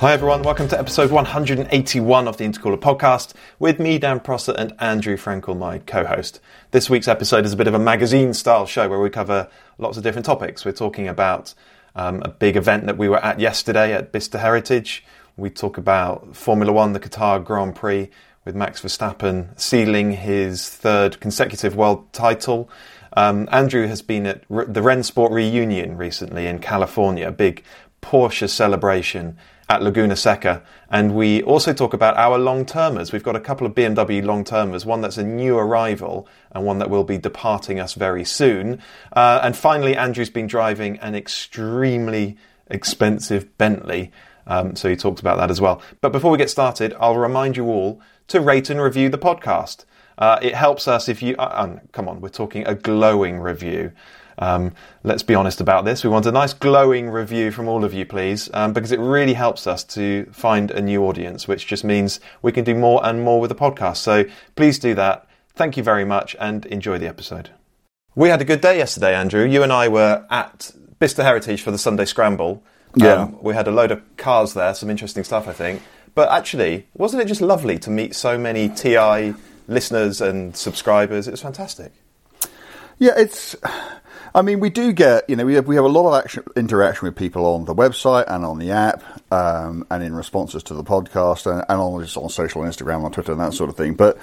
Hi, everyone. Welcome to episode 181 of the Intercooler Podcast with me, Dan Prosser, and Andrew Frankel, my co host. This week's episode is a bit of a magazine style show where we cover lots of different topics. We're talking about um, a big event that we were at yesterday at Bicester Heritage. We talk about Formula One, the Qatar Grand Prix, with Max Verstappen sealing his third consecutive world title. Um, Andrew has been at the Rennsport reunion recently in California, a big Porsche celebration at Laguna Seca. And we also talk about our long termers. We've got a couple of BMW long termers, one that's a new arrival and one that will be departing us very soon. Uh, and finally, Andrew's been driving an extremely expensive Bentley. Um, so he talks about that as well. But before we get started, I'll remind you all to rate and review the podcast. Uh, it helps us if you, uh, um, come on, we're talking a glowing review. Um, let's be honest about this. We want a nice glowing review from all of you, please, um, because it really helps us to find a new audience, which just means we can do more and more with the podcast. So please do that. Thank you very much and enjoy the episode. We had a good day yesterday, Andrew. You and I were at Bicester Heritage for the Sunday Scramble. Yeah. Um, we had a load of cars there, some interesting stuff, I think. But actually, wasn't it just lovely to meet so many TI listeners and subscribers? It was fantastic. Yeah, it's. I mean, we do get, you know, we have, we have a lot of action, interaction with people on the website and on the app, um, and in responses to the podcast, and, and on just on social, Instagram, on Twitter, and that sort of thing. But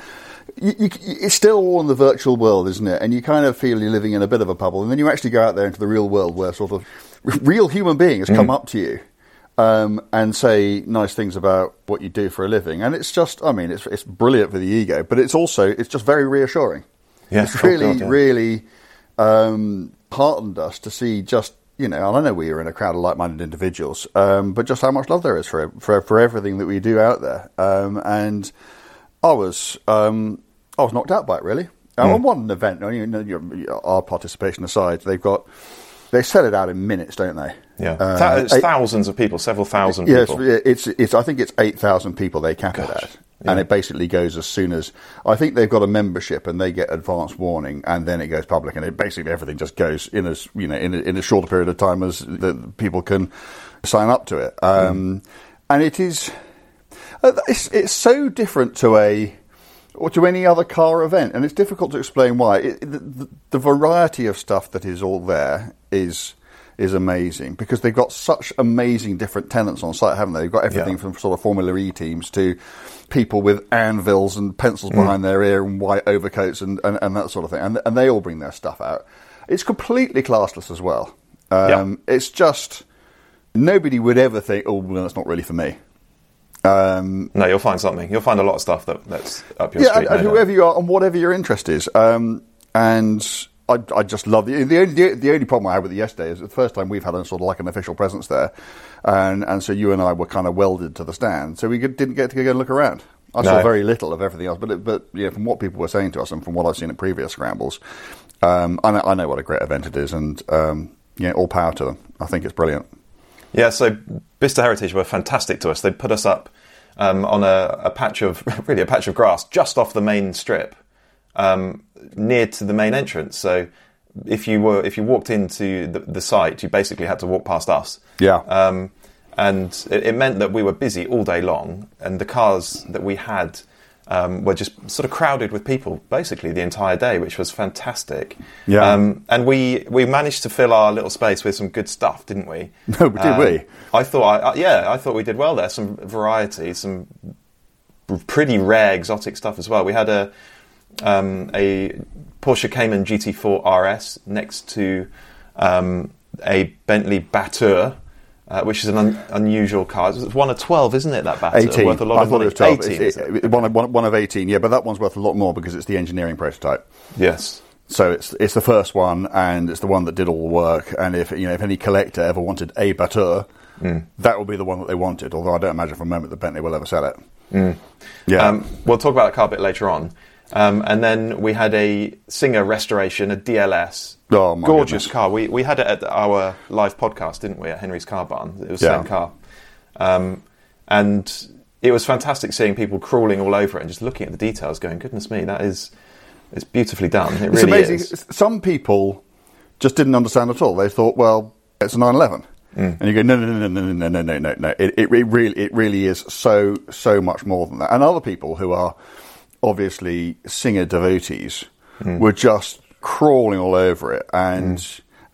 you, you, it's still all in the virtual world, isn't it? And you kind of feel you're living in a bit of a bubble, and then you actually go out there into the real world, where sort of real human beings come up to you. Um, and say nice things about what you do for a living, and it's just, I mean, it's it's brilliant for the ego, but it's also it's just very reassuring. Yeah, it's oh really, God, yeah. really um, heartened us to see just you know, and I know we are in a crowd of like-minded individuals, um, but just how much love there is for for, for everything that we do out there. Um, and I was um, I was knocked out by it really. Hmm. On one event, you know, our participation aside, they've got they sell it out in minutes, don't they? Yeah, Uh, it's eight- thousands of people, several thousand Yes, people. it's, it's I think it's eight thousand people they cap it Gosh, and it basically goes as soon as I think they've got a membership and they get advance warning, and then it goes public, and it basically everything just goes in as you know in a, in a shorter period of time as the people can sign up to it, um, and it is uh, it's, it's so different to a or to any other car event, and it's difficult to explain why. It, the, the, the variety of stuff that is all there is is amazing because they've got such amazing different tenants on site, haven't they? They've got everything Yeah. from sort of Formula E teams to people with anvils and pencils behind their ear and white overcoats and, and, and that sort of thing, and, and they all bring their stuff out. It's completely classless as well. Um, It's just nobody would ever think, "Oh, well, that's not really for me." Um, No, you'll find something. You'll find a lot of stuff that, that's up your yeah, street. and, and no doubt. whoever you are, and whatever your interest is. Um, and I, I just love the the only the, the only problem I had with it yesterday is the first time we've had a sort of like an official presence there, and and so you and I were kind of welded to the stand, so we didn't get to go and look around. I saw very little of everything else, but it, but yeah, from what people were saying to us and from what I've seen at previous scrambles, um, I, know, I know what a great event it is, and um, yeah, all power to them. I think it's brilliant. Yeah, so Bicester Heritage were fantastic to us. They put us up um, on a, a patch of really a patch of grass just off the main strip, um, near to the main entrance. So if you were if you walked into the, the site, you basically had to walk past us. Yeah. Um, and it, it meant that we were busy all day long, and the cars that we had um, were just sort of crowded with people basically the entire day, which was fantastic. Yeah. Um, and we we managed to fill our little space with some good stuff, didn't we? No, did we? I thought, I, I, yeah, I thought we did well there. Some variety, some pretty rare exotic stuff as well. We had a um, a Porsche Cayman GT4 RS next to um, a Bentley Batur. Uh, which is an un- unusual car. It's one of twelve, isn't it? That Batur 18. worth a lot I of thought money. it was 12. 18, it- it? one, of, one, one of 18, yeah, but that one's worth a lot more because it's the engineering prototype. yes. So it's it's the first one, and it's the one that did all the work. And if you know if any collector ever wanted a Batur, Mm. that would be the one that they wanted. Although I don't imagine for a moment that Bentley will ever sell it. Yeah, Um, we'll talk about that car a bit later on. Um, and then we had a Singer restoration, a DLS. Oh, my Gorgeous goodness. car. We, we had it at our live podcast, didn't we, at Henry's Car Barn? It was the Yeah. same car. Um, and it was fantastic seeing people crawling all over it and just looking at the details, going, goodness me, that is it's beautifully done. It it's amazing. is. Some people just didn't understand at all. They thought, well, it's a 911. Mm. And you go, no, no, no, no, no, no, no, no, no, no. It, it, it really, it really is so, so much more than that. And other people who are obviously singer devotees Mm. were just crawling all over it. And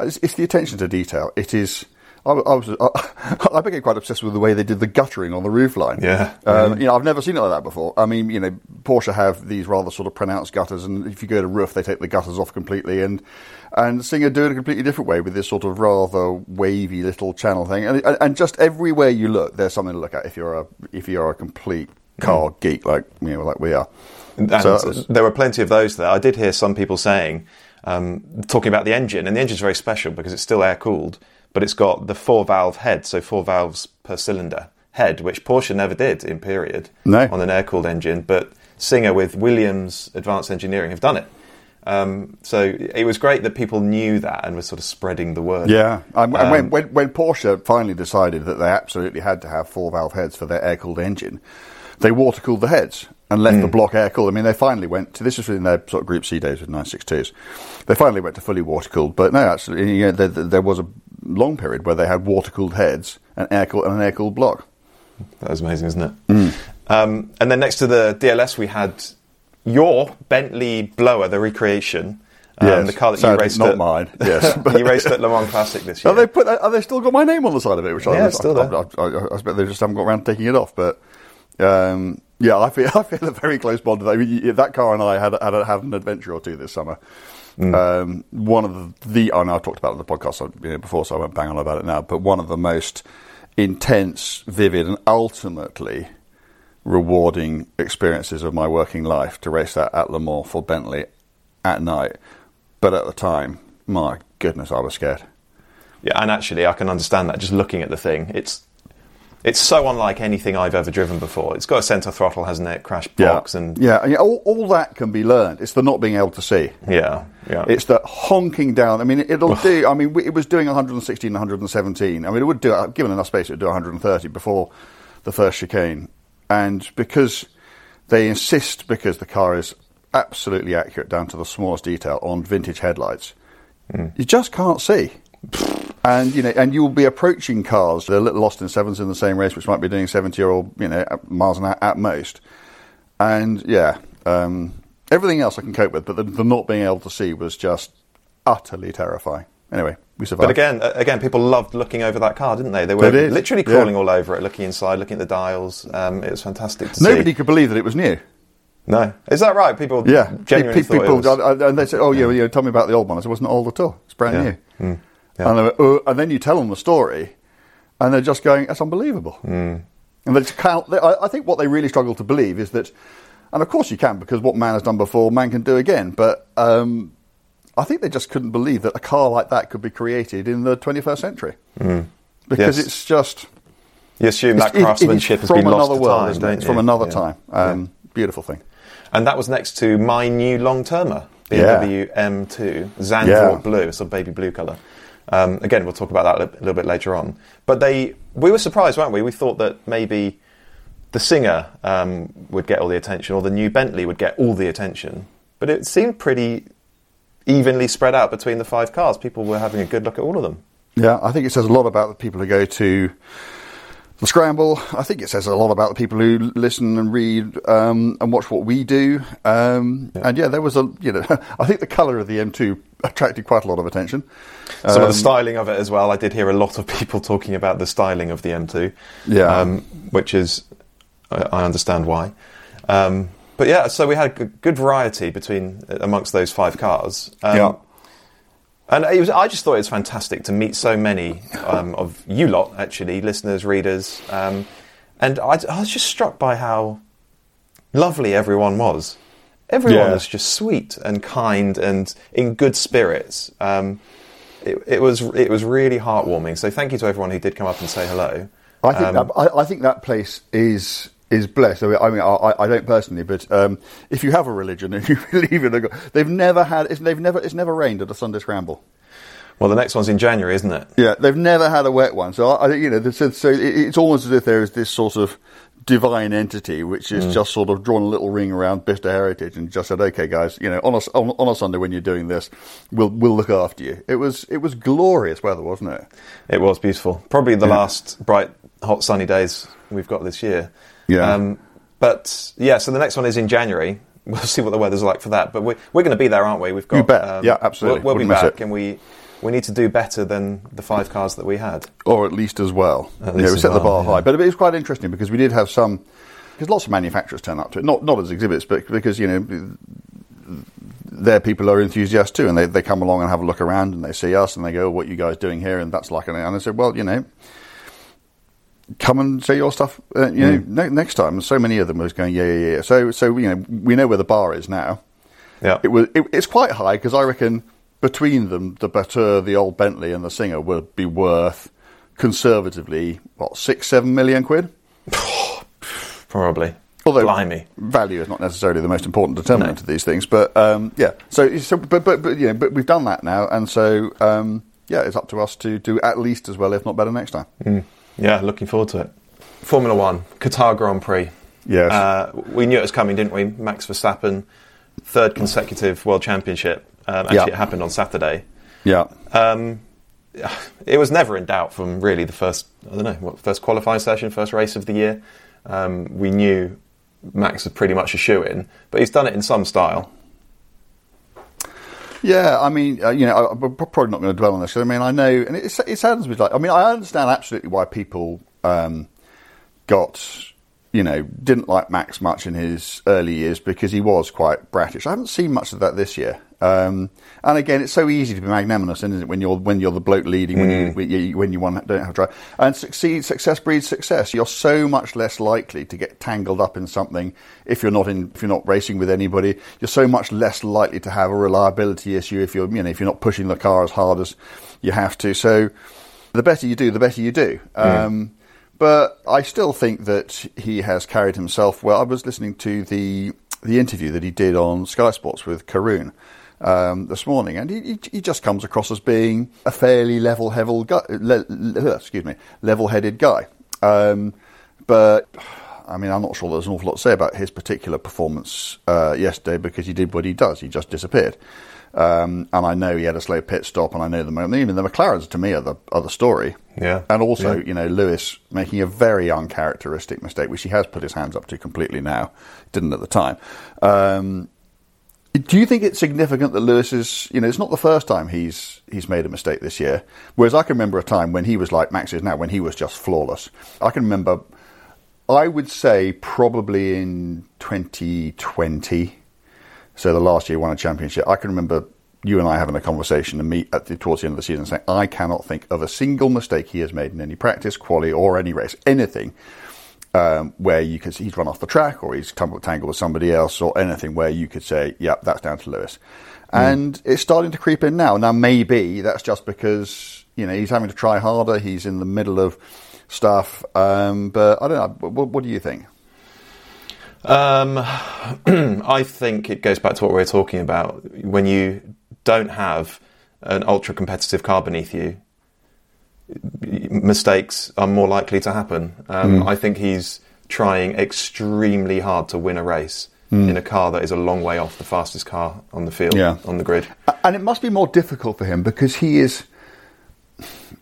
it's, it's the attention to detail. It is. I, I was, I, I became quite obsessed with the way they did the guttering on the roofline. Yeah. Um, you know, I've never seen it like that before. I mean, you know, Porsche have these rather sort of pronounced gutters, and if you go to roof, they take the gutters off completely, and and Singer do it a completely different way with this sort of rather wavy little channel thing, and and, and just everywhere you look, there's something to look at if you're a if you're a complete car geek like you know like we are. And So there were plenty of those there. I did hear some people saying, um, talking about the engine, and the engine's very special because it's still air cooled, but it's got the four valve head, so four valves per cylinder head, which Porsche never did in period No. on an air cooled engine, but Singer with Williams Advanced Engineering have done it. Um, so it was great that people knew that and were sort of spreading the word. Yeah, and, and Um, when, when when Porsche finally decided that they absolutely had to have four valve heads for their air cooled engine, they water cooled the heads and left the block air cooled. I mean, they finally went to this was in their sort of Group C days with 962s. They finally went to fully water cooled, but no, actually, you know, there, there was a long period where they had water cooled heads and air cooled and an air cooled block. That was amazing, isn't it? Mm. Um, and then next to the DLS, we had your Bentley blower, the recreation. Um, Yes, the car that you raced not at, mine, yes. but you raced at Le Mans Classic this year. Are they put? Are they still got my name on the side of it? Which Yeah, I, it's still I, there. I, I, I, expect they just haven't got around to taking it off. But um, yeah, I feel I feel a very close bond. I mean, that car and I had had, had an adventure or two this summer. Mm. Um, one of the, the I know I've talked about it on the podcast you know, before, so I won't bang on about it now. But one of the most intense, vivid, and ultimately rewarding experiences of my working life to race that at Le Mans for Bentley at night. But at the time, my goodness, I was scared. Yeah, and actually, I can understand that just looking at the thing. It's it's so unlike anything I've ever driven before. It's got a centre throttle, hasn't it? Crash box and yeah, and all, all that can be learned. It's the not being able to see. yeah, yeah. It's the honking down. I mean, it'll do. I mean, it was doing 116, 117. I mean, it would do. Given enough space, it would do 130 before the first chicane. And because they insist, because the car is absolutely accurate down to the smallest detail on vintage headlights, hmm. you just can't see. And you know, and you'll be approaching cars that are a little lost in sevens in the same race, which might be doing 70 or old, you know miles an hour at most. And yeah, um, everything else I can cope with, but the, the not being able to see was just utterly terrifying. Anyway, we survived. But again, uh, again, people loved looking over that car, didn't they? They were They literally yeah. crawling all over it, looking inside, looking at the dials. Um, it was fantastic to nobody see. could believe that it was new. No, is that right? People, Yeah, genuinely Pe- pe- thought people, it was. and- and they said, "Oh, yeah, yeah, tell me about the old one." I said, "It wasn't old at all. It's brand Yeah. new." Mm. Yeah. And, went, "Oh," and then you tell them the story, and they're just going, "That's unbelievable." Mm. And they can't. They, I, I think what they really struggle to believe is that, and of course you can, because what man has done before, man can do again. But um, I think they just couldn't believe that a car like that could be created in the 21st century, because Mm. Yes. it's just. You assume that It's- it- it is craftsmanship has been lost another to world, time? It's you? from another Yeah. time. Um, Beautiful thing. And that was next to my new long termer, BMW M2, Zandvoort Yeah. blue, a baby blue colour. Um, again, we'll talk about that a little, bit later on. But they, we were surprised, weren't we? We thought that maybe the Singer um, would get all the attention, or the new Bentley would get all the attention. But it seemed pretty evenly spread out between the five cars. People were having a good look at all of them. Yeah, I think it says a lot about the people who go to the Scramble. I think it says a lot about the people who listen and read um, and watch what we do. Um, And yeah, there was a, you know, I think the colour of the M2 attracted quite a lot of attention. Some Um, of the styling of it as well. I did hear a lot of people talking about the styling of the M2. Yeah. Um, which is, I, I understand why. Um, but yeah, so we had a good variety between amongst those five cars. Um, Yeah. And it was, I just thought it was fantastic to meet so many um, of you lot, actually, listeners, readers. Um, and I, I was just struck by how lovely everyone was. Everyone Yeah. was just sweet and kind and in good spirits. Um, it, it was it was really heartwarming. So thank you to everyone who did come up and say hello. I think Um, that, I, I think that place is is blessed. I mean, I, mean, I, I don't personally, but um, if you have a religion and you believe in a God, they've never had it's, they've never it's never rained at a Sunday scramble. well, the next one's in January, isn't it? Yeah, they've never had a wet one. So I, you know, so, so it's almost as if there is this sort of divine entity which Mm. just sort of drawn a little ring around Bicester Heritage and just said, "Okay, guys, you know, on a, on, on a Sunday when you're doing this, we'll we'll look after you." It was it was glorious weather, wasn't it? It was beautiful. Probably the Yeah. last bright, hot, sunny days we've got this year. Yeah. Um, but yeah, so the next one is in January. We'll see what the weather's like for that. But we're, we're going to be there, aren't we? We've got. um, You bet. Yeah, absolutely. We'll, we'll be back, and we we need to do better than the five cars that we had. or at least as well. At You know, least we set the bar yeah. high, but it was quite interesting because we did have some. Because lots of manufacturers turn up to it, not not as exhibits, but because you know their people are enthusiasts too, and they, they come along and have a look around, and they see us, and they go, oh, "What are you guys doing here?" And that's like, an, and I said, "Well, you know." Come and say your stuff, uh, you know, ne- next time. And so many of them was going, yeah, yeah, yeah. So, so you know, we know where the bar is now. Yeah. It was, it, it's quite high because I reckon between them, the Batur, the old Bentley, and the Singer would be worth conservatively what six, seven million quid. Probably. Although Blimey. value is not necessarily the most important determinant No. of these things, but um, yeah. So, so but, but but you know, but we've done that now, and so um, yeah, it's up to us to do at least as well, if not better, next time. Yeah, looking forward to it. Formula One, Qatar Grand Prix. Yes. Uh, we knew it was coming, didn't we? Max Verstappen, third consecutive world championship. Um, actually, Yeah. it happened on Saturday. Yeah. Um, it was never in doubt from really the first, I don't know, what, first qualifying session, first race of the year. Um, we knew Max was pretty much a shoe in, but he's done it in some style. Yeah, I mean, uh, you know, I'm probably not going to dwell on this. I mean, I know, and it, it sounds like. I mean, I understand absolutely why people um, got, you know, didn't like Max much in his early years because he was quite bratish. I haven't seen much of that this year. Um, and again, it's so easy to be magnanimous, isn't it? When you're when you're the bloke leading, when you when you, when you want, don't have to drive, and succeed. Success breeds success. You're so much less likely to get tangled up in something if you're not in if you're not racing with anybody. You're so much less likely to have a reliability issue if you're you know if you're not pushing the car as hard as you have to. So the better you do, the better you do. Um, but I still think that he has carried himself well. I was listening to the the interview that he did on Sky Sports with Karun um, this morning, and he, he, just comes across as being a fairly guy. Le, excuse me, level-headed guy. Um, but I mean, I'm not sure there's an awful lot to say about his particular performance uh, yesterday because he did what he does. He just disappeared. Um, and I know he had a slow pit stop, and I know the moment. Even the McLarens, to me, are the are the story. Yeah. And also, Yeah. you know, Lewis making a very uncharacteristic mistake, which he has put his hands up to completely now. Didn't at the time. Um, do you think it's significant that Lewis is, you know, it's not the first time he's he's made a mistake this year. Whereas I can remember a time when he was like Max is now, when he was just flawless. I can remember, I would say probably in 2020, so the last year he won a championship. I can remember you and I having a conversation and me at the, towards the end of the season saying, I cannot think of a single mistake he has made in any practice, quali, or any race, anything um, where you could he's run off the track or he's tumbled tangled with somebody else or anything where you could say, "Yep, that's down to Lewis." And it's starting to creep in now. Now maybe that's just because you know he's having to try harder. He's in the middle of stuff. Um, but I don't know. What, what do you think? Um, I think it goes back to what we were talking about. When you don't have an ultra competitive car beneath you, mistakes are more likely to happen. Um, Hmm. I think he's trying extremely hard to win a race in a car that is a long way off the fastest car on the field, Hmm. Yeah. on the grid. And it must be more difficult for him because he is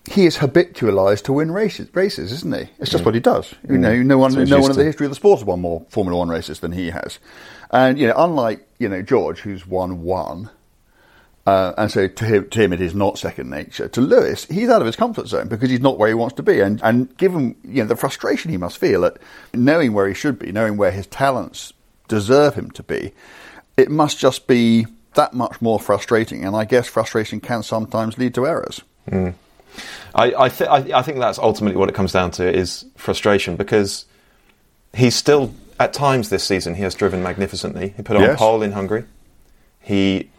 he is habitualised to win races, races, isn't he? It's just what he does. You know, no one, Mm. So no one in the history of the sport has won more Formula One races than he has. And you know, unlike you know George, who's won one, uh, and so to him, to him it is not second nature. To Lewis, he's out of his comfort zone because he's not where he wants to be, and and given you know the frustration he must feel at knowing where he should be, knowing where his talents deserve him to be, it must just be that much more frustrating. And I guess frustration can sometimes lead to errors. I I, th- I I think that's ultimately what it comes down to is frustration because he's still at times this season he has driven magnificently. He put on Yes. pole in Hungary. He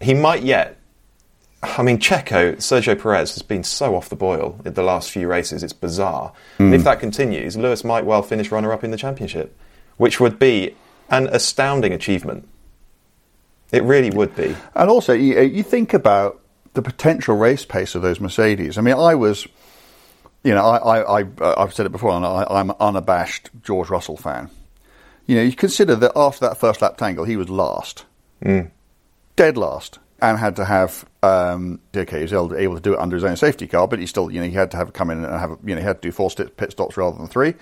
he might yet. I mean, Checo, Sergio Perez has been so off the boil in the last few races. It's bizarre. And if hmm. that continues, Lewis might well finish runner-up in the championship, which would be an astounding achievement. It really would be. And also, you, you think about the potential race pace of those Mercedes. I mean, I was, you know, I, I, I, I've said it before, and I, I'm an unabashed George Russell fan. You know, you consider that after that first lap tangle, he was last, dead last, and had to have. Um, okay, he was able, to do it under his own safety car, but he still, you know, he had to have come in and have, you know, he had to do four pit stops rather than three,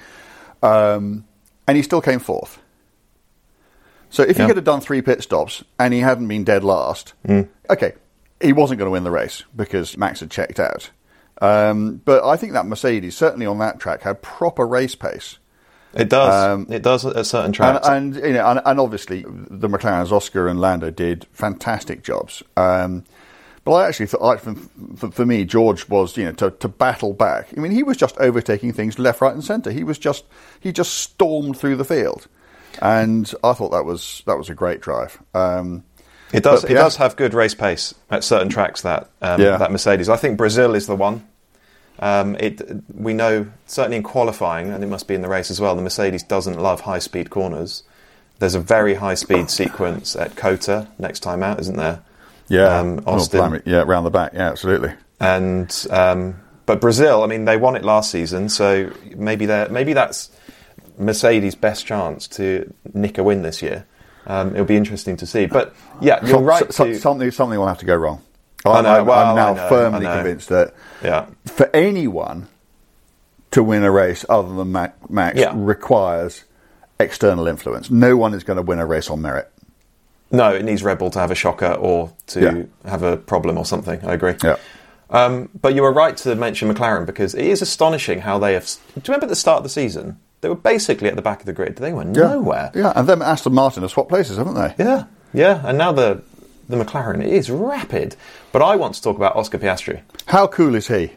um, and he still came fourth. So if he could have done three pit stops and he hadn't been dead last, okay, he wasn't going to win the race because Max had checked out. Um, but I think that Mercedes, certainly on that track, had proper race pace. It does. Um, it does at certain tracks. and you know, and, and obviously the McLarens, Oscar and Lando, did fantastic jobs. Um, but I actually thought, for, for me, George was you know to, to battle back. I mean, he was just overtaking things left, right, and centre. He was just he just stormed through the field, and I thought that was that was a great drive. Um, It does. But It Piast- does have good race pace at certain tracks. That um, Yeah. that Mercedes. I think Brazil is the one. Um, it we know certainly in qualifying, and it must be in the race as well. The Mercedes doesn't love high speed corners. There's a very high speed sequence at Cota next time out, isn't there? yeah, um, oh, Austin. yeah, round the back, yeah, absolutely. and um, but Brazil. I mean, they won it last season, so maybe they maybe that's Mercedes' best chance to nick a win this year. Um, it'll be interesting to see. But yeah, you're Some- right. so- to, something something will have to go wrong. I I'm, know, I'm- well, I'm now know, firmly convinced that yeah. for anyone to win a race other than Ma- Max Yeah. requires external influence. No one is going to win a race on merit. No, it needs Red Bull to have a shocker or to Yeah. have a problem or something. I agree. Yeah. Um, but you were right to mention McLaren because it is astonishing how they have. Do you remember at the start of the season? They were basically at the back of the grid. They were nowhere. Yeah, and then Aston Martin have swapped places, haven't they? Yeah, yeah. And now the the McLaren is rapid. But I want to talk about Oscar Piastri. How cool is he?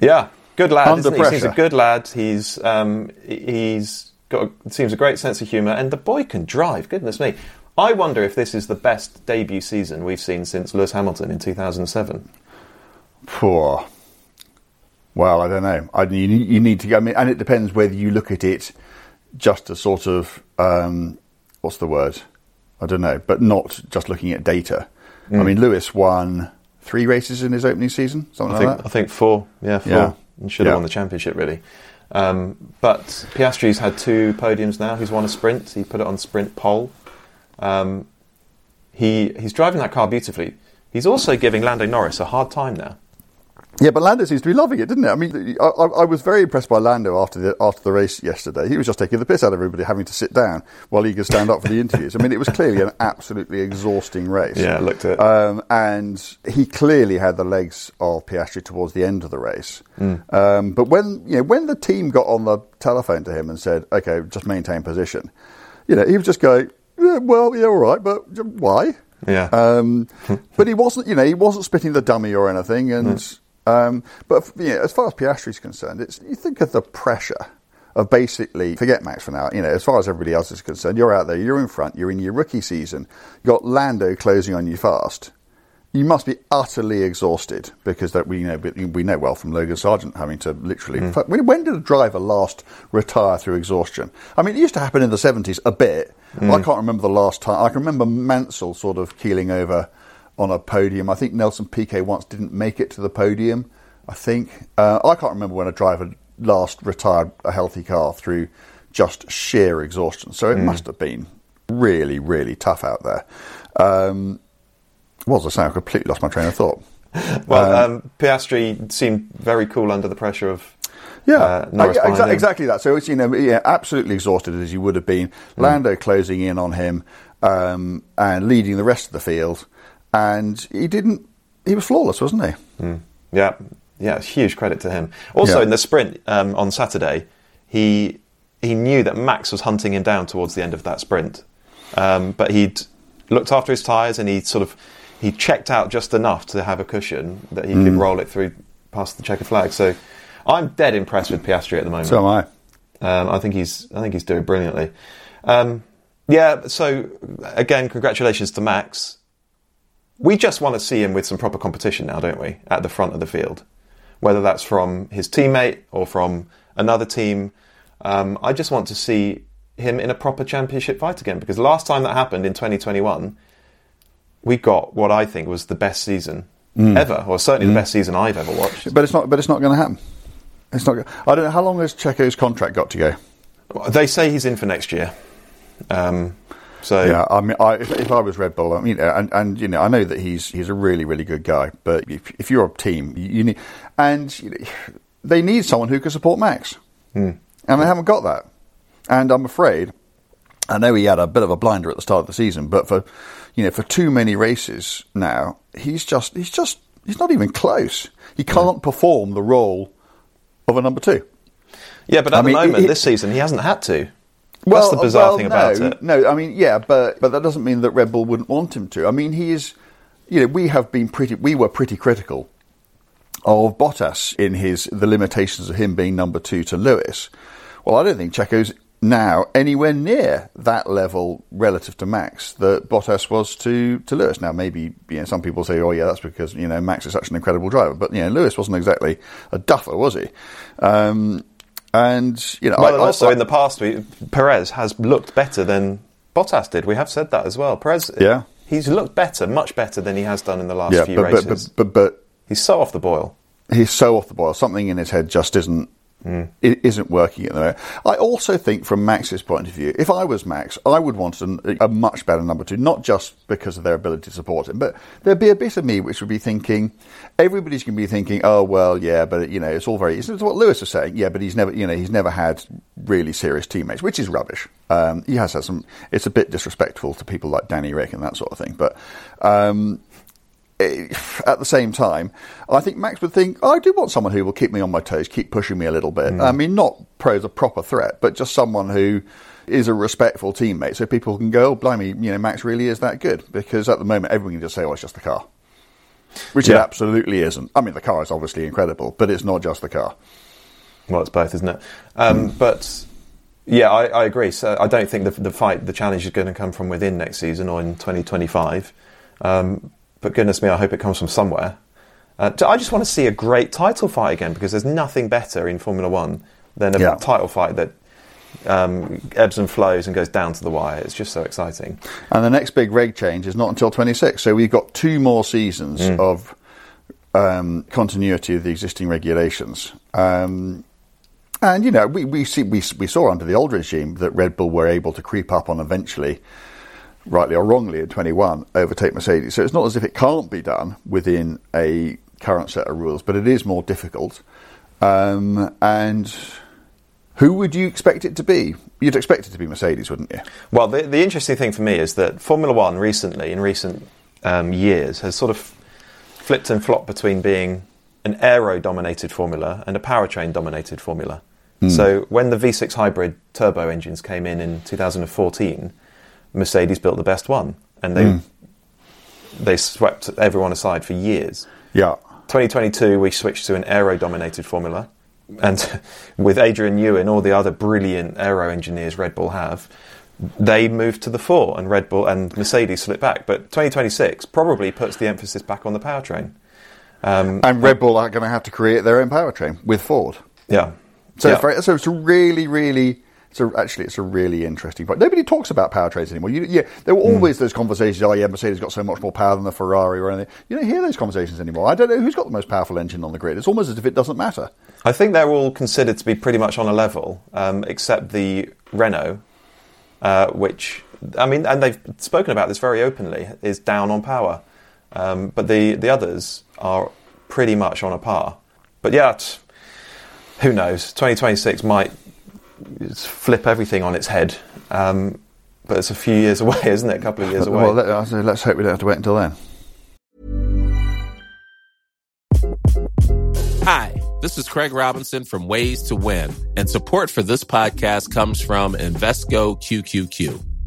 Yeah, good lad. Under isn't he? He seems a good lad. He's um, he's got a, seems a great sense of humour, and the boy can drive. Goodness me! I wonder if this is the best debut season we've seen since Lewis Hamilton in 2007. Poor. Well, I don't know. I, you, need- you need to go. I mean, and it depends whether you look at it just as sort of um, what's the word? I don't know, but not just looking at data. I Mm. mean, Lewis won three races in his opening season, something I like think that. I think four. Yeah, four. Yeah. And should have Yeah. won the championship really. Um, but Piastri's had two podiums now. He's won a sprint. He put it on sprint pole. Um, he he's driving that car beautifully. He's also giving Lando Norris a hard time now. Yeah, but Lando seems to be loving it, didn't it? I mean, I, I I was very impressed by Lando after the after the race yesterday. He was just taking the piss out of everybody, having to sit down while he could stand up for the interviews. I mean, it was clearly an absolutely exhausting race. Yeah, looked at it. Um, and he clearly had the legs of Piastri towards the end of the race. Um, but when you know when the team got on the telephone to him and said, "Okay, just maintain position," you know, he was just going, yeah, "Well, yeah, all right, but why?" Yeah. Um, but he wasn't, you know, he wasn't spitting the dummy or anything. And um, but you know, as far as Piastri Piastri's concerned, it's you think of the pressure of basically forget Max for now. You know, as far as everybody else is concerned, you're out there, you're in front, you're in your rookie season, you got Lando closing on you fast, you must be utterly exhausted because that we know we know well from Logan Sargent having to literally. Mm. When, when did a driver last retire through exhaustion? I mean, it used to happen in the seventies a bit. Mm. I can't remember the last time. I can remember Mansell sort of keeling over on a podium. I think Nelson Piquet once didn't make it to the podium. I think uh, I can't remember when a driver last retired a healthy car through just sheer exhaustion. So it must have been really, really tough out there. Um, what was I saying? I completely lost my train of thought. Well, um, Piastri seemed very cool under the pressure of Yeah, uh, Norris Uh, yeah, exa- exactly that. So it's you know yeah, absolutely exhausted as you would have been. Lando closing in on him um, and leading the rest of the field, and he didn't. He was flawless, wasn't he? Yeah, yeah, huge credit to him. Also, Yeah. in the sprint um, on Saturday, he he knew that Max was hunting him down towards the end of that sprint, um, but he'd looked after his tyres and he sort of he checked out just enough to have a cushion that he Mm. could roll it through past the checker flag. So, I'm dead impressed with Piastri at the moment. So am I. Um, I think he's I think he's doing brilliantly. Um, yeah. So again, congratulations to Max. We just want to see him with some proper competition now, don't we? At the front of the field, whether that's from his teammate or from another team. Um, I just want to see him in a proper championship fight again because last time that happened in 2021, we got what I think was the best season ever, or certainly the best season I've ever watched. But it's not. But it's not going to happen. It's not. I don't know how long has Checo's contract got to go. They say he's in for next year. Um, so Yeah, I mean, I, if, if I was Red Bull, I mean, uh, and, and you know, I know that he's he's a really really good guy, but if, if you're a team, you, you need, and you know, they need someone who can support Max, hmm. and they haven't got that. And I'm afraid, I know he had a bit of a blinder at the start of the season, but for you know, for too many races now, he's just he's just he's not even close. He hmm. can't perform the role of a number two. Yeah, but at I the mean, moment, it- this season, he hasn't had to. That's the bizarre well, thing no, about it. No, I mean, yeah, but but that doesn't mean that Red Bull wouldn't want him to. I mean, he is, you know, we have been pretty, we were pretty critical of Bottas in his the limitations of him being number two to Lewis. Well, I don't think Checo's now anywhere near that level relative to Max that Bottas was to, to Lewis. Now, maybe you know some people say, "Oh, yeah, that's because you know Max is such an incredible driver," but you know Lewis wasn't exactly a duffer, was he? Um, and you know, Well, I- and also I- in the past, we, Perez has looked better than Bottas did. We have said that as well. Perez, Yeah. he's looked better, much better than he has done in the last yeah, few but, but, races. but, but, but he's so off the boil. he's so off the boil. Something in his head just isn't it isn't working at the moment. I also think, from Max's point of view, if I was Max, I would want an, a much better number two, not just because of their ability to support him, but there'd be a bit of me which would be thinking, everybody's going to be thinking, oh well, yeah, but you know, it's all very. It's what Lewis was saying, yeah, but he's never, you know, he's never had really serious teammates, which is rubbish. Um, he has had some. It's a bit disrespectful to people like Danny Ric and that sort of thing, but. Um, at the same time, I think Max would think, I do want someone who will keep me on my toes, keep pushing me a little bit. I mean, not pose a proper threat, but just someone who is a respectful teammate so people can go, oh, blimey, you know, Max really is that good. Because at the moment, everyone can just say, oh, it's just the car. Which it absolutely isn't. I mean, the car is obviously incredible, but it's not just the car. Well, it's both, isn't it? Um, But yeah, I, I agree. So I don't think the, the fight, the challenge is going to come from within next season or in 2025. Um, but goodness me, I hope it comes from somewhere. Uh, I just want to see a great title fight again because there's nothing better in Formula One than a Yeah. title fight that um, ebbs and flows and goes down to the wire. It's just so exciting. And the next big reg change is not until 26. So we've got two more seasons of um, continuity of the existing regulations. Um, and, you know, we, we, see, we, we saw under the old regime that Red Bull were able to creep up on eventually, rightly or wrongly, at 21, overtake Mercedes. So it's not as if it can't be done within a current set of rules, but it is more difficult. Um, and who would you expect it to be? You'd expect it to be Mercedes, wouldn't you? Well, the, the interesting thing for me is that Formula One recently, in recent um, years, has sort of flipped and flopped between being an aero dominated formula and a powertrain dominated formula. So when the V6 hybrid turbo engines came in in 2014, Mercedes built the best one, and they they swept everyone aside for years. Yeah. 2022, we switched to an aero dominated formula. And with Adrian Newey and all the other brilliant aero engineers Red Bull have, they moved to the fore and Red Bull and Mercedes slipped back. But 2026 probably puts the emphasis back on the powertrain. Um, and Red Bull are going to have to create their own powertrain with Ford. Yeah. So, yeah. It's, so it's a really, really so actually, it's a really interesting point. Nobody talks about powertrains anymore. You, yeah, there were hmm. always mm. those conversations. Oh, yeah, Mercedes got so much more power than the Ferrari or anything. You don't hear those conversations anymore. I don't know who's got the most powerful engine on the grid. It's almost as if it doesn't matter. I think they're all considered to be pretty much on a level, um, except the Renault, uh, which I mean, and they've spoken about this very openly, is down on power. Um, but the the others are pretty much on a par. But yeah, who knows? 2026 might flip everything on its head. Um, but it's a few years away, isn't it? A couple of years away. Well, let, us hope we don't have to wait until then. Hi, this is Craig Robinson from Ways to Win, and support for this podcast comes from Invesco QQQ.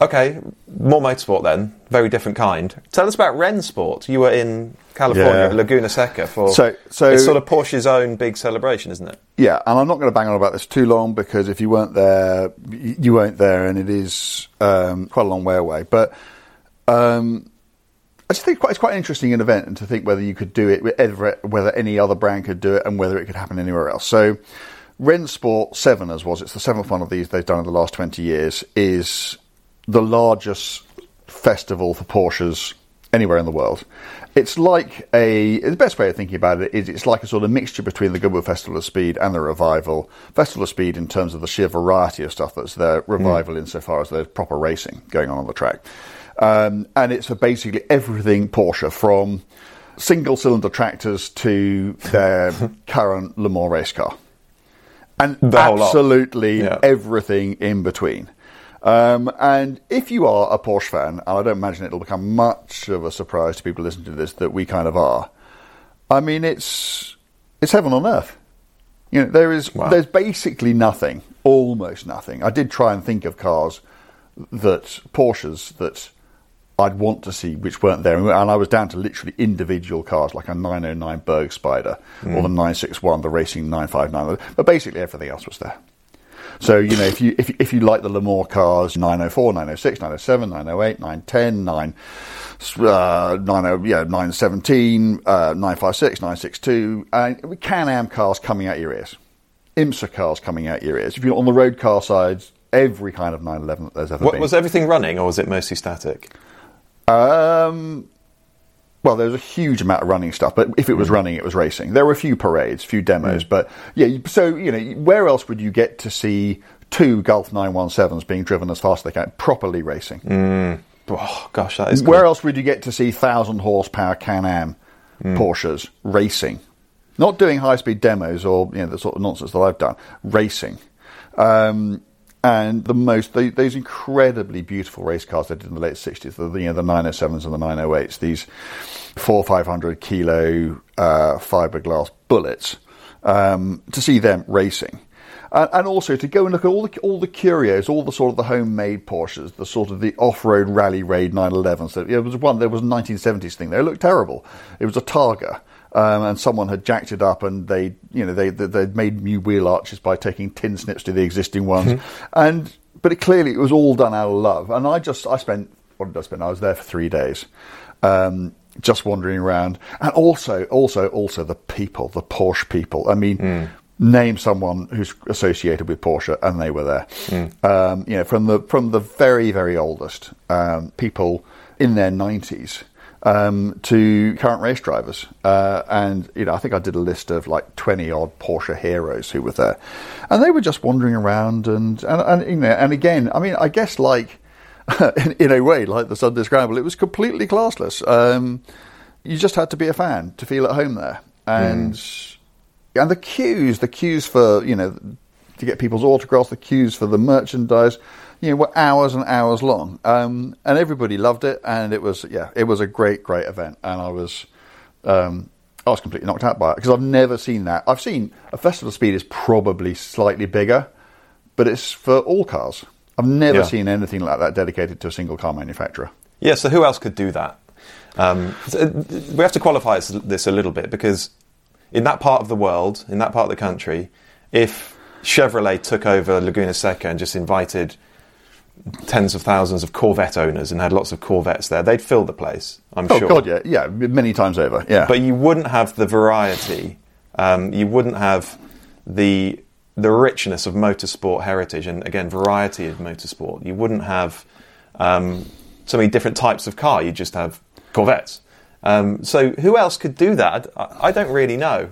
Okay, more motorsport then. Very different kind. Tell us about Rennsport. You were in California, yeah. Laguna Seca for so, so it's sort of Porsche's own big celebration, isn't it? Yeah, and I'm not going to bang on about this too long because if you weren't there, you weren't there, and it is um, quite a long way away. But um, I just think it's quite an interesting an event, and to think whether you could do it, whether any other brand could do it, and whether it could happen anywhere else. So, Rennsport Seven, as was, it's the seventh one of these they've done in the last 20 years, is the largest festival for Porsches anywhere in the world. It's like a the best way of thinking about it is it's like a sort of mixture between the Goodwood Festival of Speed and the Revival Festival of Speed in terms of the sheer variety of stuff that's there. Revival mm. insofar as there's proper racing going on on the track, um, and it's for basically everything Porsche from single cylinder tractors to their current Le Mans race car, and absolutely yeah. everything in between. Um, and if you are a Porsche fan, and I don't imagine it'll become much of a surprise to people listening to this that we kind of are, I mean, it's it's heaven on earth. You know, there is wow. there's basically nothing, almost nothing. I did try and think of cars that Porsches that I'd want to see which weren't there, and I was down to literally individual cars like a 909 Berg Spider mm. or the 961, the Racing 959, but basically everything else was there. So, you know, if you, if, if you like Le Mans cars, 904, 906, 907, 908, 910, 9, uh, 90, yeah, 917, uh, 956, 962, and we Can-Am cars coming out your ears. IMSA cars coming out your ears. If you're on the road car sides, every kind of 911 that there's ever what, been. Was everything running or was it mostly static? Um, well, there was a huge amount of running stuff, but if it was mm. running, it was racing. There were a few parades, a few demos, mm. but yeah. So you know, where else would you get to see two Gulf 917s being driven as fast as they can, properly racing? Mm. Oh gosh, that is. Where cool. else would you get to see thousand horsepower Can-Am mm. Porsches racing? Not doing high speed demos or you know the sort of nonsense that I've done, racing. Um, and the most the, these incredibly beautiful race cars they did in the late 60s the you know the 907s and the 908s these four 500 kilo uh, fiberglass bullets um, to see them racing. And, also to go and look at all the all the curios all the sort of the homemade Porsches the sort of the off-road rally raid 911s so it was one there was a 1970s thing there. It looked terrible. It was a Targa um, and someone had jacked it up, and they, you know, they they made new wheel arches by taking tin snips to the existing ones, mm-hmm. and but it clearly it was all done out of love. And I just I spent what did I spend? I was there for three days. Um, just wandering around, and also, also, also the people, the Porsche people. I mean, mm. name someone who's associated with Porsche, and they were there. Um, you know, from the from the very very oldest um, people in their nineties um, to current race drivers, uh, and you know, I think I did a list of like twenty odd Porsche heroes who were there, and they were just wandering around, and and, and you know, and again, I mean, I guess like. in, in a way, like the Sunday Scramble, it was completely classless. Um, you just had to be a fan to feel at home there, and and the queues, the queues for you know to get people's autographs, the queues for the merchandise, you know, were hours and hours long, um, and everybody loved it, and it was yeah, it was a great, great event, and I was. Um, I was completely knocked out by it because I've never seen that. I've seen a festival speed is probably slightly bigger, but it's for all cars. I've never Yeah. seen anything like that dedicated to a single car manufacturer. Yeah, so who else could do that? Um, uh, we have to qualify this a little bit because in that part of the world, in that part of the country, if Chevrolet took over Laguna Seca and just invited tens of thousands of Corvette owners and had lots of Corvettes there, they'd fill the place, I'm Oh sure. God, yeah, yeah, many times over, yeah. But you wouldn't have the variety, um, you wouldn't have the the richness of motorsport heritage and again variety of motorsport. You wouldn't have um, so many different types of car. You just have Corvettes. Um, so who else could do that? I, I don't really know.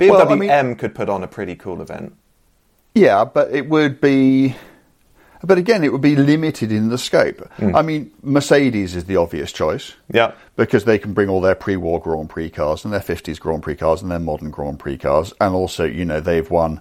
BMW Well, I mean- M could put on a pretty cool event. Yeah, but it would be. But again, it would be limited in the scope. I mean, Mercedes is the obvious choice. Yeah. Because they can bring all their pre war Grand Prix cars and their 50s Grand Prix cars and their modern Grand Prix cars. And also, you know, they've won.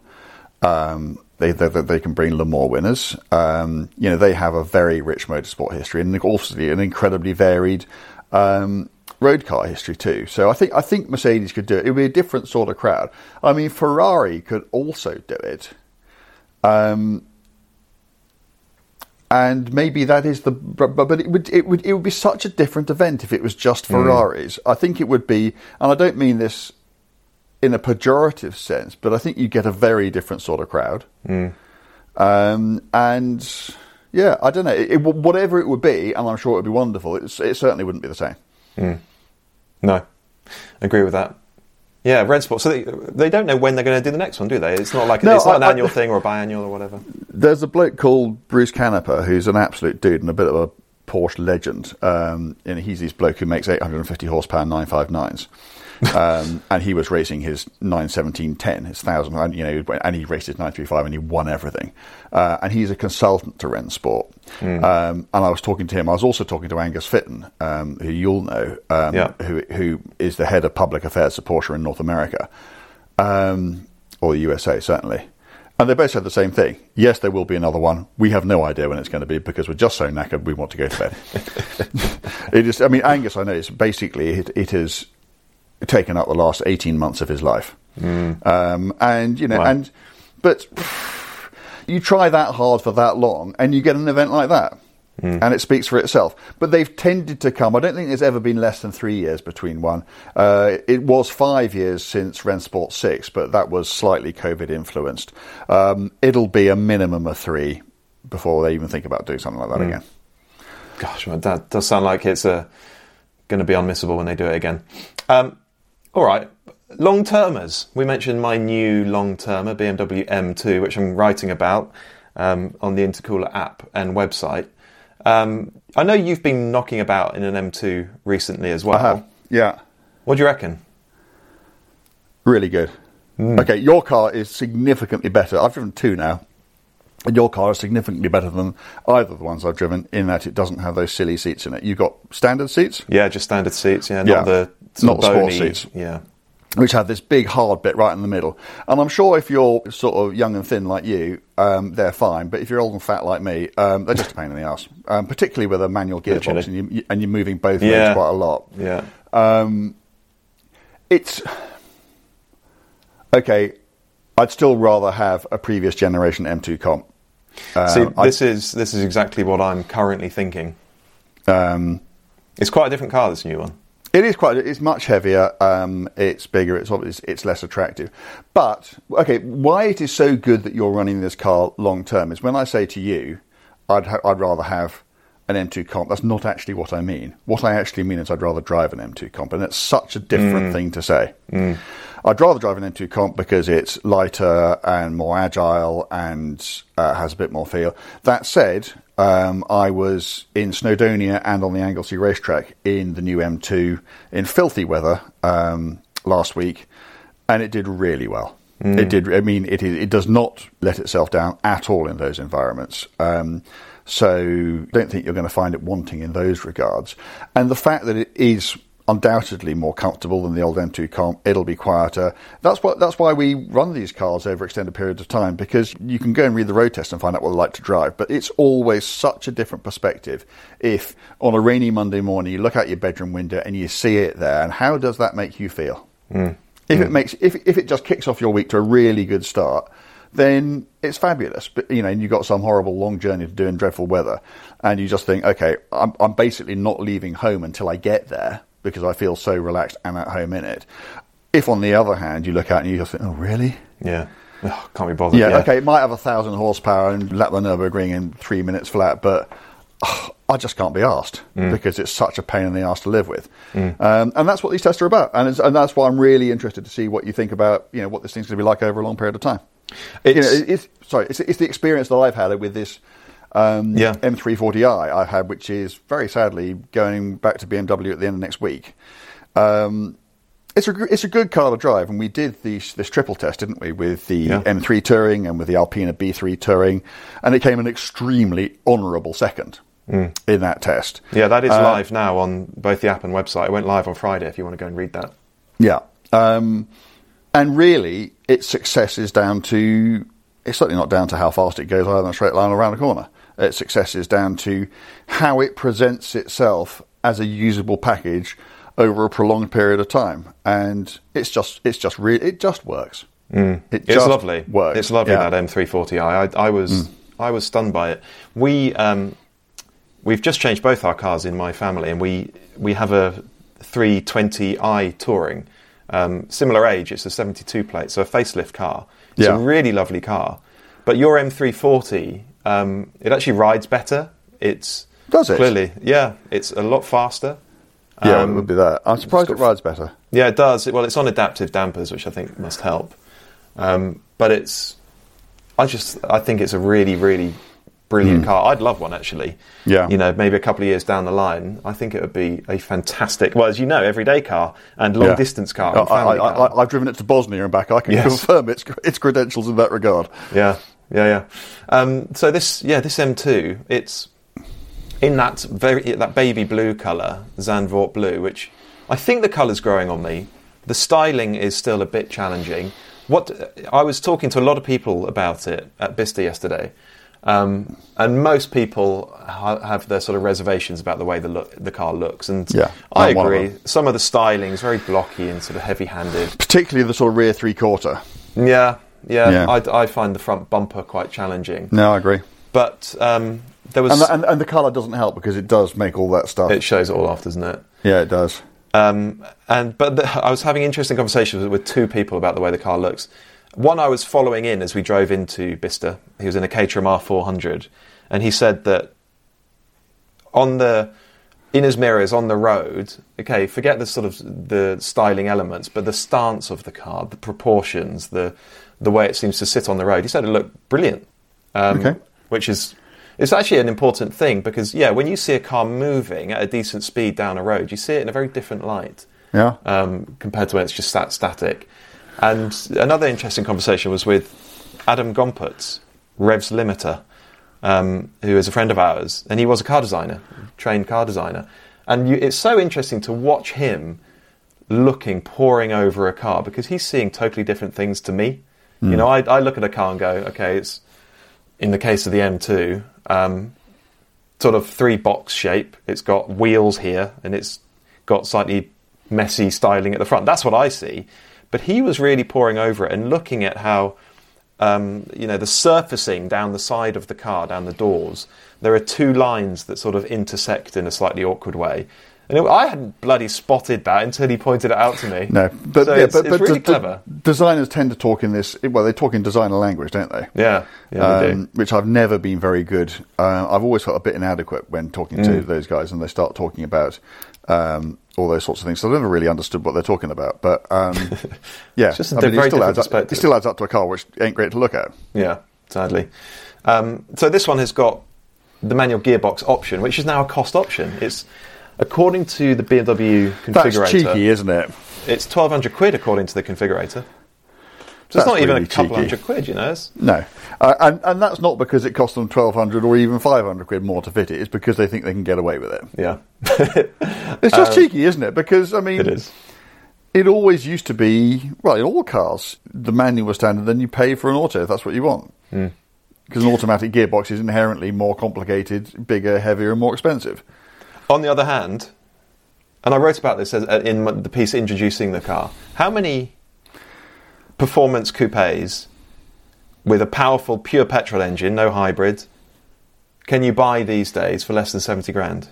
Um, they, they, they can bring Le Mans winners. Um, you know, they have a very rich motorsport history and also an incredibly varied um, road car history too. So I think I think Mercedes could do it. It would be a different sort of crowd. I mean, Ferrari could also do it. Um, and maybe that is the but, but it would it would it would be such a different event if it was just mm. Ferraris. I think it would be, and I don't mean this in a pejorative sense, but I think you get a very different sort of crowd. Mm. Um, and yeah, I don't know, it, it- whatever it would be, and I'm sure it would be wonderful. It's, it certainly wouldn't be the same. Mm. No, agree with that. Yeah, Rennsport. So they, they don't know when they're going to do the next one, do they? It's not like No, it's not an I- I- annual thing or a biannual or whatever. There's a bloke called Bruce Canepa who's an absolute dude and a bit of a Porsche legend. Um, and he's this bloke who makes 850 horsepower 959s. Um, and he was racing his 91710, his thousand, and you know, and he raced his 935, and he won everything. Uh, and he's a consultant to Rennsport. Um, and I was talking to him. I was also talking to Angus Fitton, um, who you'll know, um, Yeah. who who is the head of public affairs at Porsche in North America, um, or the USA certainly. And they both said the same thing. Yes, there will be another one. We have no idea when it's going to be because we're just so knackered. We want to go to bed. it is. I mean, Angus, I know, it's basically it, it has taken up the last eighteen months of his life. Um, and you know, Wow. and but you try that hard for that long, and you get an event like that. And it speaks for itself. But they've tended to come. I don't think there's ever been less than three years between one. Uh, it was five years since Rennsport 6, but that was slightly COVID influenced. Um, it'll be a minimum of three before they even think about doing something like that again. Gosh, that does sound like it's uh, going to be unmissable when they do it again. Um, all right, long termers. We mentioned my new long termer, BMW M2, which I'm writing about um, on the Intercooler app and website. Um, I know you've been knocking about in an M2 recently as well. I have. Yeah. What do you reckon? Really good. Okay, your car is significantly better. I've driven two now. And your car is significantly better than either of the ones I've driven in that it doesn't have those silly seats in it. You've got standard seats, Yeah, just standard seats. Yeah, not Yeah. the Not the sort of sport bony. seats. Yeah, which have this big hard bit right in the middle. And I'm sure if you're sort of young and thin like you, um, they're fine. But if you're old and fat like me, um, they're just a pain in the ass. Um, particularly with a manual gearbox and, you, and you're moving both Yeah. legs quite a lot. yeah. It's okay. I'd still rather have a previous generation M2 comp. See, Um, I- this is this is exactly what I'm currently thinking. Um, It's quite a different car, this new one. It is quite. It's much heavier. Um, it's bigger. It's obviously it's less attractive. But okay, why it is so good that you're running this car long term is when I say to you, I'd ha- I'd rather have an M2 comp. That's not actually what I mean. What I actually mean is I'd rather drive an M2 comp, and it's such a different thing to say. I'd rather drive an M2 comp because it's lighter and more agile and uh, has a bit more feel. That said, um, I was in Snowdonia and on the Anglesey racetrack in the new M2 in filthy weather um, last week, and it did really well. It did. I mean, it it does not let itself down at all in those environments. Um, so, don't think you're going to find it wanting in those regards. And the fact that it is undoubtedly more comfortable than the old M2 comp, it'll be quieter. That's what. That's why we run these cars over extended periods of time because you can go and read the road test and find out what they're like to drive. But it's always such a different perspective if on a rainy Monday morning you look out your bedroom window and you see it there, and how does that make you feel? Mm. If it mm. makes if if it just kicks off your week to a really good start, then it's fabulous. But you know, and you've got some horrible long journey to do in dreadful weather, and you just think, okay, I'm I'm basically not leaving home until I get there because I feel so relaxed and at home in it. If on the other hand you look out and you just think, oh really? Yeah. Can't be bothered. Yeah, okay, it might have a thousand horsepower and lap the Nurburgring in three minutes flat, but I just can't be asked because it's such a pain in the ass to live with. Um, and that's what these tests are about, and, it's, and that's why I'm really interested to see what you think about you know what this thing's going to be like over a long period of time. You know, it's sorry, it's, it's the experience that I've had with this. Um, Yeah. M340i I've had, which is very sadly going back to BMW at the end of next week. Um, it's a it's a good car to drive, and we did these, this triple test, didn't we, with the Yeah. M3 Touring and with the Alpina B3 Touring, and it came an extremely honourable second in that test. Yeah, that is Uh, live now on both the app and website. It went live on Friday if you want to go and read that. Yeah. Um, and really, its success is down to, it's certainly not down to how fast it goes either in a straight line or around a corner. Its success is down to how it presents itself as a usable package over a prolonged period of time. And it's just, it's just really, it just works. It Mm. It's lovely. Works. It's lovely Yeah. Mm. that M340i. I, I was I was stunned by it. We um, we've just changed both our cars in my family, and we we have a 320i touring, um, similar age. It's a 72 plate, so a facelift car. It's Yeah. a really lovely car. But your M340, um, it actually rides better. It's Does it? clearly yeah. It's a lot faster. Yeah, Um, it would be that. I'm surprised it rides better. yeah, it does. Well, it's on adaptive dampers, which I think must help. Um, but it's, I just, I think it's a really, really brilliant car. I'd love one actually. Yeah. You know, maybe a couple of years down the line, I think it would be a fantastic, well, as you know, everyday car and long Yeah. distance car. I, family I, I've driven it to Bosnia and back. I can Yes. confirm its, its credentials in that regard. Yeah, yeah, yeah. Um, so this, yeah, this M2, it's in that very that baby blue colour, Zandvoort blue, which I think the colour's growing on me. The styling is still a bit challenging. What I was talking to a lot of people about it at Bicester yesterday, um, and most people ha- have their sort of reservations about the way the look, the car looks. And Yeah, I I'm of agree. Some of the styling is very blocky and sort of heavy-handed. Particularly the sort of rear three quarter. Yeah, yeah. Yeah. I, I find the front bumper quite challenging. No, I agree. But um, there was. And, the, and, and the colour doesn't help because it does make all that stuff. it shows it all off, doesn't it? yeah, it does. Um, and but the, I was having interesting conversations with two people about the way the car looks. One I was following in as we drove into Bicester. He was in a Caterham R400, and he said that on the in his mirrors on the road. Okay, forget the sort of the styling elements, but the stance of the car, the proportions, the the way it seems to sit on the road. He said it looked brilliant. Um, Okay. Which is it's actually an important thing because yeah, when you see a car moving at a decent speed down a road, you see it in a very different light Yeah. um, compared to when it's just sat static. And another interesting conversation was with Adam Gompertz, Revs Limiter, um, who is a friend of ours, and he was a car designer, trained car designer. And you, it's so interesting to watch him looking, poring over a car because he's seeing totally different things to me. You know, I, I look at a car and go, okay, it's in the case of the M2, um, sort of three box shape. It's got wheels here and it's got slightly messy styling at the front. That's what I see. But he was really poring over it and looking at how, um, you know, the surfacing down the side of the car, down the doors. There are two lines that sort of intersect in a slightly awkward way. And it, I hadn't bloody spotted that until he pointed it out to me. No, but So yeah, it's, but, it's but really d- d- designers tend to talk in this. Well, they talk in designer language, don't they? Yeah, yeah, they do. um, which I've never been very good. Uh, I've always felt a bit inadequate when talking to Mm. those guys, and they start talking about um, all those sorts of things. So I've never really understood what they're talking about. But um, yeah, It's just a I mean, very it still adds up. It still adds up to a car which ain't great to look at. Yeah, sadly. Um, so this one has got the manual gearbox option, which is now a cost option. It's according to the BMW configurator, That's cheeky, isn't it? It's twelve hundred quid according to the configurator. So That's it's not even a couple cheeky. hundred quid, you know. It's, No, uh, and and that's not because it cost them twelve hundred or even five hundred quid more to fit it. It's because they think they can get away with it. yeah, It's just cheeky, isn't it? Because I mean, Um, it is. It always used to be, well, in all cars, the manual was standard, then you pay for an auto if that's what you want. Hmm. Because an automatic gearbox is inherently more complicated, bigger, heavier, and more expensive. On the other hand, and I wrote about this uh, in the piece introducing the car. How many performance coupes with a powerful pure petrol engine, no hybrid, can you buy these days for less than seventy grand?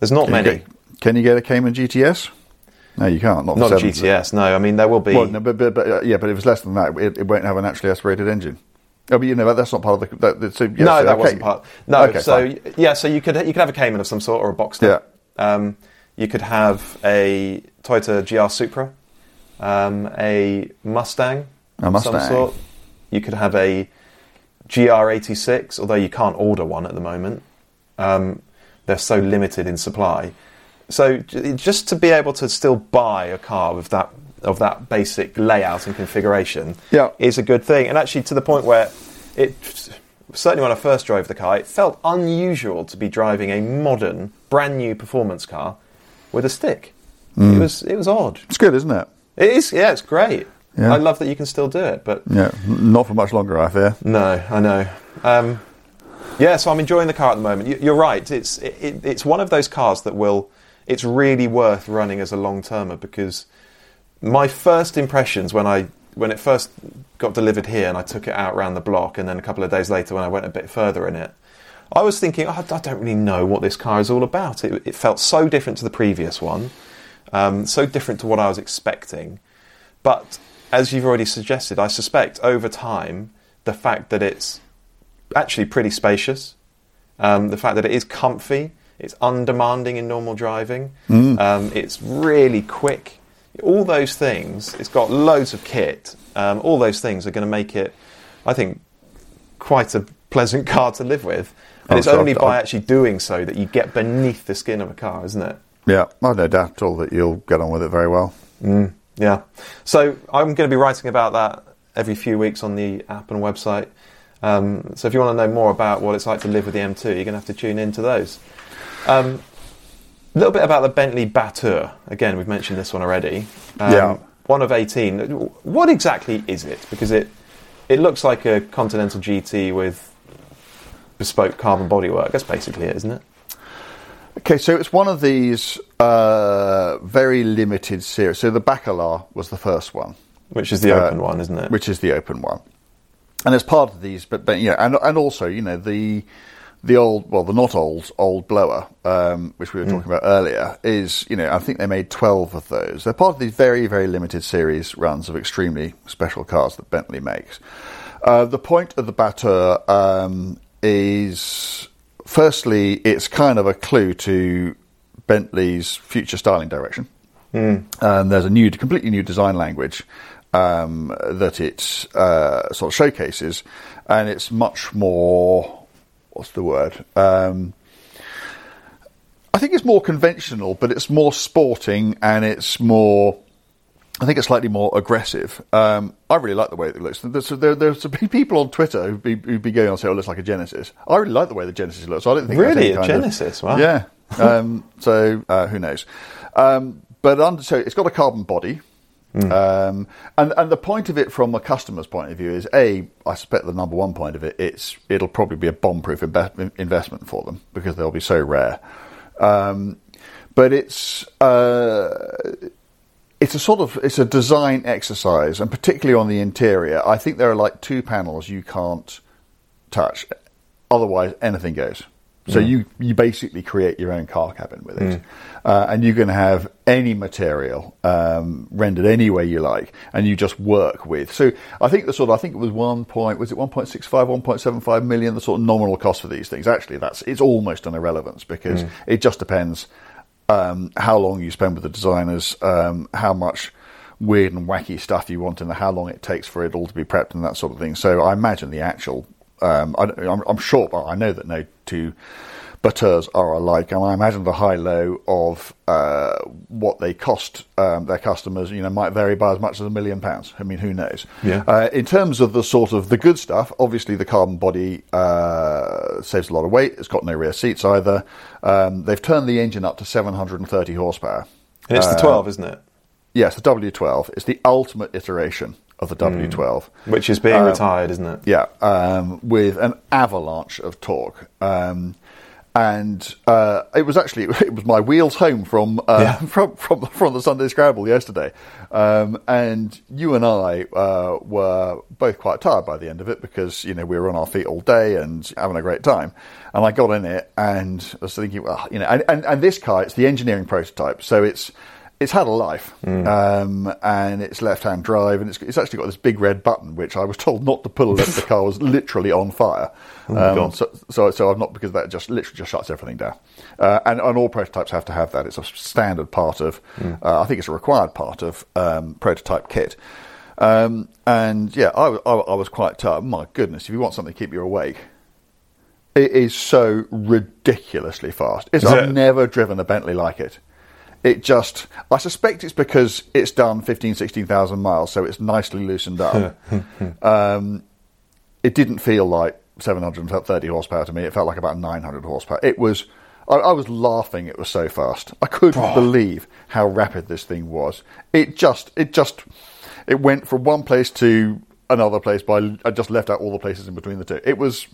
There's not Can many. You get, can you get a Cayman GTS? No, you can't. Not, Not a GTS, no. I mean, there will be. Well, no, but, but, but uh, yeah, but if it's less than that, it, it won't have a naturally aspirated engine. Oh, but you know that's not part of the. That, that- so, yes, no, that okay. wasn't part. No, Okay, so fine. yeah, so you could you could have a Cayman of some sort or a Boxster. Yeah. Um, you could have a Toyota GR Supra, um, a Mustang, A of some Mustang. sort. You could have a GR86, although you can't order one at the moment. Um, they're so limited in supply. So just to be able to still buy a car with that of that basic layout and configuration Yeah. is a good thing. And actually, to the point where it certainly when I first drove the car, it felt unusual to be driving a modern, brand new performance car with a stick. Mm. It was it was odd. it's good, isn't it? It is, yeah, it's great. Yeah. I love that you can still do it, but Yeah, not for much longer, I fear. no, I know. Um, yeah, so I'm enjoying the car at the moment. You, you're right. It's it, it, it's one of those cars that will. It's really worth running as a long termer because my first impressions when I when it first got delivered here and I took it out around the block, and then a couple of days later when I went a bit further in it, I was thinking, oh, I don't really know what this car is all about. It, it felt so different to the previous one, um, so different to what I was expecting. But as you've already suggested, I suspect over time the fact that it's actually pretty spacious, um, the fact that it is comfy, it's undemanding in normal driving, um, it's really quick. All those things, it's got loads of kit. Um, all those things are going to make it, I think, quite a pleasant car to live with. And Oh, it's so only I've- by I've- actually doing so that you get beneath the skin of a car, isn't it? Yeah, I've no doubt at all that you'll get on with it very well. Yeah. So I'm going to be writing about that every few weeks on the app and website. Um, so if you want to know more about what it's like to live with the M2, you're going to have to tune into those. Um, a little bit about the Bentley Batur. Again, we've mentioned this one already. Um, Yeah. One of 18. What exactly is it? Because it it looks like a Continental GT with bespoke carbon bodywork. That's basically it, isn't it? Okay, so it's one of these uh, very limited series. So the Bacalar was the first one, Which is the Uh, open one, isn't it? which is the open one, and it's part of these, but, but yeah, and and also you know the the old, well, the not old old blower, um, which we were talking about earlier, is you know I think they made twelve of those. They're part of these very very limited series runs of extremely special cars that Bentley makes. Uh, the point of the Batur um, is, firstly, it's kind of a clue to Bentley's future styling direction. And there's a new, completely new design language um, that it uh, sort of showcases, and it's much more. What's the word? Um, I think it's more conventional, but it's more sporting and it's more. I think it's slightly more aggressive. Um, I really like the way it looks. There's, there, there's some people on Twitter who'd be, who'd be going on saying, "Oh, it looks like a Genesis." I really like the way the Genesis looks. I don't think Really? A kind of- Genesis? Wow. Yeah. um, so uh, who knows? Um, but under, so it's got a carbon body. Um, and and the point of it from a customer's point of view is a I suspect the number one point of it it's it'll probably be a bomb proof imbe- investment for them because they'll be so rare. Um, but it's uh, it's a sort of it's a design exercise, and particularly on the interior, I think there are like two panels you can't touch. Otherwise, anything goes. So you, you basically create your own car cabin with it. Uh, and you can have any material um, rendered any way you like, and you just work with. So I think the sort of, I think it was one point, was it 1.65, 1.75 million, the sort of nominal cost for these things. Actually, that's, it's almost an irrelevance because it just depends um, how long you spend with the designers, um, how much weird and wacky stuff you want, and how long it takes for it all to be prepped and that sort of thing. So I imagine the actual, um, I, am I'm sure, but I know that no two Baturs are alike, and I imagine the high low of uh, what they cost um, their customers, you know, might vary by as much as a million pounds. I mean, who knows? Yeah. Uh, in terms of the sort of the good stuff, obviously the carbon body uh, saves a lot of weight. It's got no rear seats either. Um, they've turned the engine up to 730 horsepower. And it's the 12, isn't it? Yes, the W12 is the ultimate iteration of the W12. Which is being retired, isn't it? Yeah, um, with an avalanche of torque. Um, and uh, it was actually it was my wheels home from uh, Yeah. from, from from the Sunday Scramble yesterday, um, and you and I uh, were both quite tired by the end of it because you know we were on our feet all day and having a great time. And I got in it and I was thinking, well, you know, and, and, and this car it's the engineering prototype, so it's it's had a life, um, and it's left-hand drive, and it's, it's actually got this big red button, which I was told not to pull if the car was literally on fire. Um, so, so, so I've not because that just literally just shuts everything down, uh, and, and all prototypes have to have that. It's a standard part of, uh, I think it's a required part of um, prototype kit. Um, and yeah, I, I, I was quite tired. My goodness, if you want something to keep you awake, it is so ridiculously fast. It's, Is I've it? never driven a Bentley like it. It just, I suspect it's because it's done 15, 16,000 miles, so it's nicely loosened up. um, it didn't feel like 730 horsepower to me. It felt like about 900 horsepower. It was, I, I was laughing. It was so fast. I couldn't believe how rapid this thing was. It just, it just, it went from one place to another place by, I just left out all the places in between the two. It was,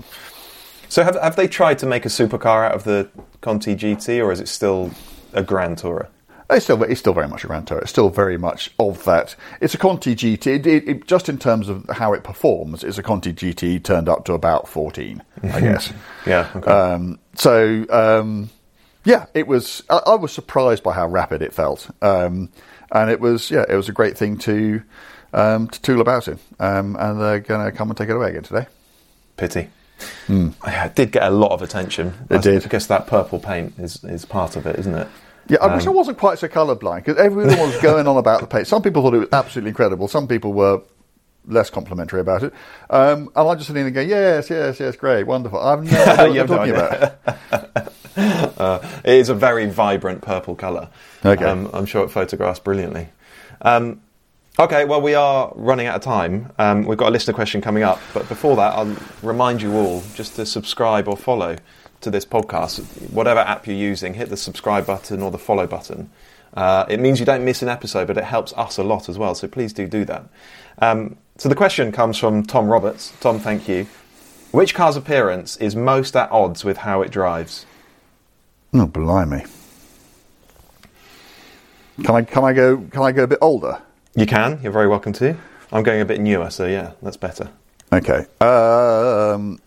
So have, have they tried to make a supercar out of the Conti GT, or is it still a Grand Tourer? It's still, it's still very much a Grand Tourer. It's still very much of that. It's a Conti GT. It, it, it, just in terms of how it performs, it's a Conti GT turned up to about 14, I guess. Yeah, okay. Um, so, um, yeah, it was. I, I was surprised by how rapid it felt, um, and it was. Yeah, it was a great thing to um, to tool about in. Um, and they're going to come and take it away again today. Pity. Yeah, it did get a lot of attention. It I did. I guess that purple paint is, is part of it, isn't it? Yeah, I wish I wasn't quite so colourblind because everyone was going on about the paint. Some people thought it was absolutely incredible. Some people were less complimentary about it. Um, and I just sitting there going, yes, yes, yes, great, wonderful. I've no idea what You they're have no talking idea. about. It is a very vibrant purple colour. Okay. Um, I'm sure it photographs brilliantly. Um, okay, well, we are running out of time. Um, we've got a listener question coming up, but before that, I'll remind you all just to subscribe or follow to this podcast. Whatever app you're using, hit the subscribe button or the follow button. Uh, it means you don't miss an episode, but it helps us a lot as well, so please do do that. Um, so the question comes from Tom Roberts. Tom, thank you. Which car's appearance is most at odds with how it drives? Oh, blimey. Can I, can I go, can I go a bit older? You can. You're very welcome to. I'm going a bit newer, so yeah, that's better. Okay. Um,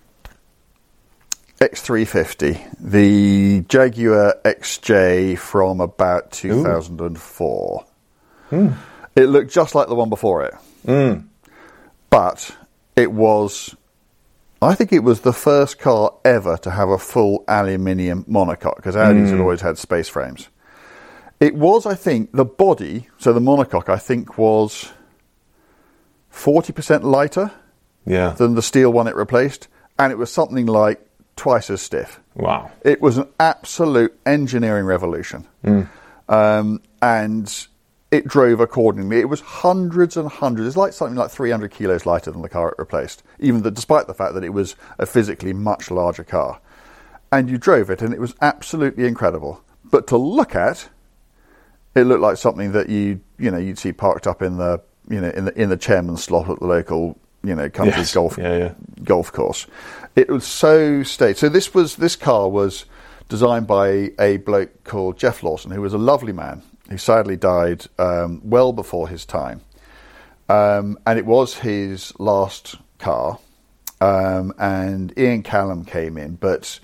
X350, the Jaguar XJ from about 2004. Hmm. It looked just like the one before it. Hmm. But it was, I think it was the first car ever to have a full aluminium monocoque because Audis had hmm. always had space frames. It was, I think, the body, so the monocoque, I think, was 40% lighter Yeah. than the steel one it replaced, and it was something like twice as stiff. wow. It was an absolute engineering revolution, um, and it drove accordingly. It was hundreds and hundreds. It's like something like 300 kilos lighter than the car it replaced, even the, despite the fact that it was a physically much larger car. And you drove it, and it was absolutely incredible. But to look at, it looked like something that you you know you'd see parked up in the you know in the in the chairman's slot at the local you know country Yes. golf Yeah, yeah. golf course. It was so state. So this was this car was designed by a bloke called Geoff Lawson, who was a lovely man. He sadly died um, well before his time, um, and it was his last car. Um, and Ian Callum came in, but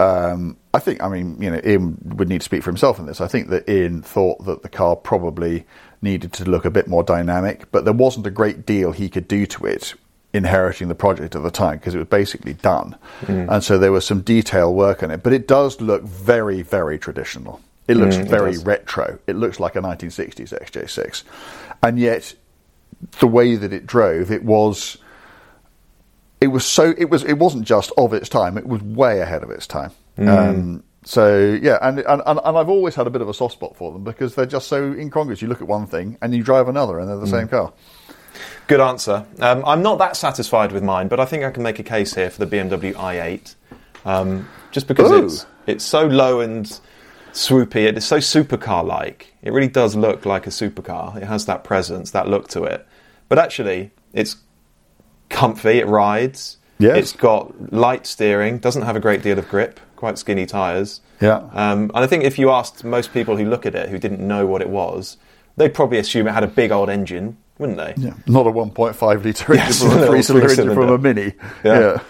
Um, I think, I mean, you know, Ian would need to speak for himself in this. I think that Ian thought that the car probably needed to look a bit more dynamic, but there wasn't a great deal he could do to it inheriting the project at the time because it was basically done. Mm. And so there was some detail work on it, but it does look very, very traditional. It looks mm, very it retro. It looks like a 1960s XJ6. And yet, the way that it drove, it was. It was so. It was. It wasn't just of its time. It was way ahead of its time. Mm. Um, so yeah, and, and and I've always had a bit of a soft spot for them because they're just so incongruous. You look at one thing and you drive another, and they're the mm. same car. Good answer. Um, I'm not that satisfied with mine, but I think I can make a case here for the BMW i8, um, just because Ooh. it's it's so low and swoopy. It is so supercar like. It really does look like a supercar. It has that presence, that look to it. But actually, it's comfy. It rides. Yes. It's got light steering. Doesn't have a great deal of grip. Quite skinny tyres. Yeah. Um, and I think if you asked most people who look at it who didn't know what it was, they'd probably assume it had a big old engine, wouldn't they? Yeah. Not a 1.5 litre engine yes, from a three-cylinder engine from a Mini. Yeah. yeah.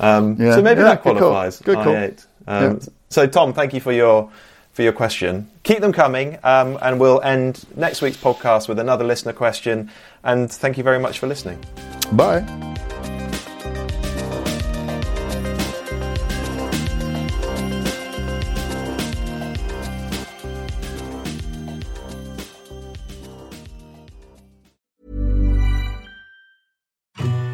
Um, yeah. So maybe yeah, that qualifies. Good call. Good call. Um, so Tom, thank you for your for your question. Keep them coming, um, and we'll end next week's podcast with another listener question. And thank you very much for listening. Bye.